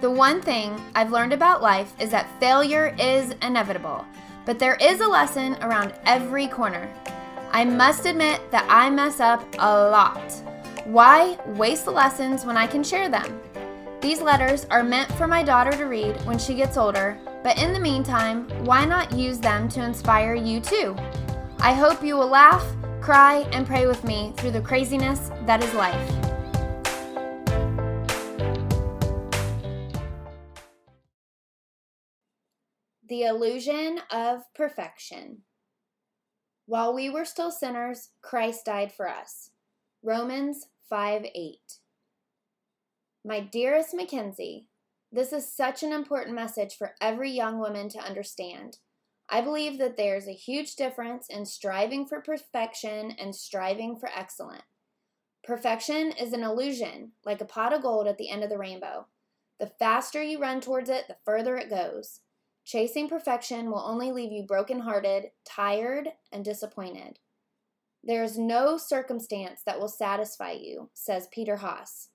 The one thing I've learned about life is that failure is inevitable, but there is a lesson around every corner. I must admit that I mess up a lot. Why waste the lessons when I can share them? These letters are meant for my daughter to read when she gets older, but in the meantime, why not use them to inspire you too? I hope you will laugh, cry, and pray with me through the craziness that is life. The illusion of perfection. While we were still sinners, Christ died for us. Romans 5 8. My dearest Mackenzie, this is such an important message for every young woman to understand. I believe that there's a huge difference in striving for perfection and striving for excellence. Perfection is an illusion, like a pot of gold at the end of the rainbow. The faster you run towards it, the further it goes. Chasing perfection will only leave you brokenhearted, tired, and disappointed. There is no circumstance that will satisfy you, says Peter Haas.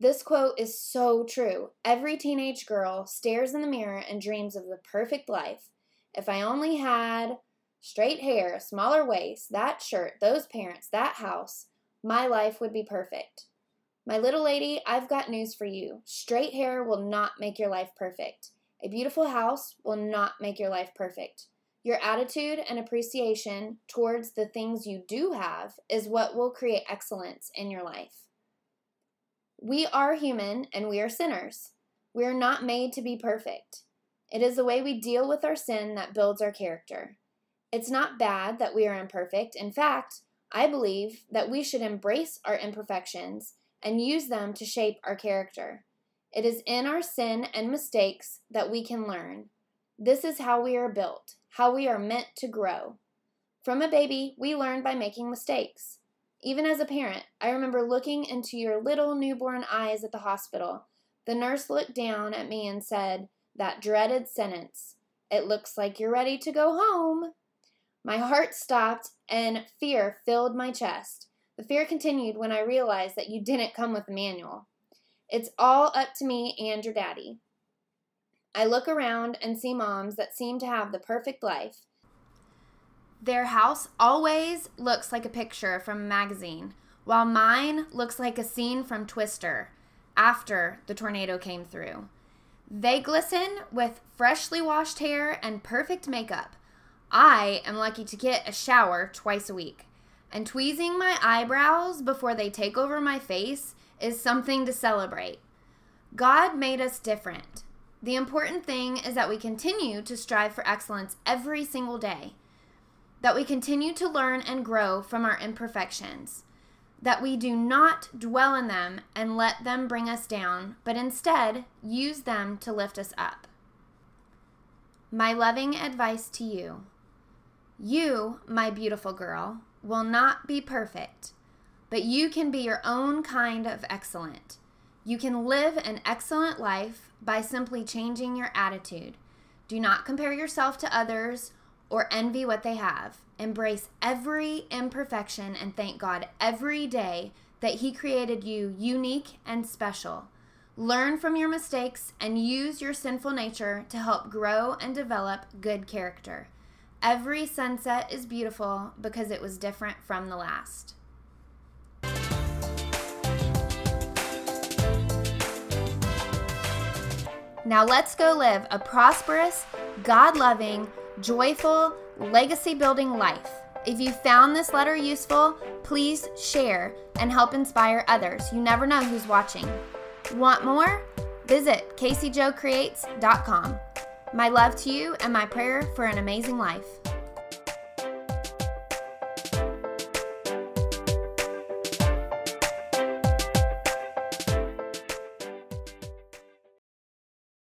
This quote is so true. Every teenage girl stares in the mirror and dreams of the perfect life. If I only had straight hair, a smaller waist, that shirt, those parents, that house, my life would be perfect. My little lady, I've got news for you. Straight hair will not make your life perfect. A beautiful house will not make your life perfect. Your attitude and appreciation towards the things you do have is what will create excellence in your life. We are human and we are sinners. We are not made to be perfect. It is the way we deal with our sin that builds our character. It's not bad that we are imperfect. In fact, I believe that we should embrace our imperfections and use them to shape our character. It is in our sin and mistakes that we can learn. This is how we are built, how we are meant to grow. From a baby, we learn by making mistakes. Even as a parent, I remember looking into your little newborn eyes at the hospital. The nurse looked down at me and said that dreaded sentence It looks like you're ready to go home. My heart stopped and fear filled my chest. The fear continued when I realized that you didn't come with a manual. It's all up to me and your daddy. I look around and see moms that seem to have the perfect life. Their house always looks like a picture from a magazine, while mine looks like a scene from Twister after the tornado came through. They glisten with freshly washed hair and perfect makeup. I am lucky to get a shower twice a week. And tweezing my eyebrows before they take over my face is something to celebrate. God made us different. The important thing is that we continue to strive for excellence every single day, that we continue to learn and grow from our imperfections, that we do not dwell in them and let them bring us down, but instead use them to lift us up. My loving advice to you you, my beautiful girl, will not be perfect but you can be your own kind of excellent. You can live an excellent life by simply changing your attitude. Do not compare yourself to others or envy what they have. Embrace every imperfection and thank God every day that He created you unique and special. Learn from your mistakes and use your sinful nature to help grow and develop good character. Every sunset is beautiful because it was different from the last. Now let's go live a prosperous, God loving, joyful, legacy building life. If you found this letter useful, please share and help inspire others. You never know who's watching. Want more? Visit CaseyJoeCreates.com. My love to you and my prayer for an amazing life.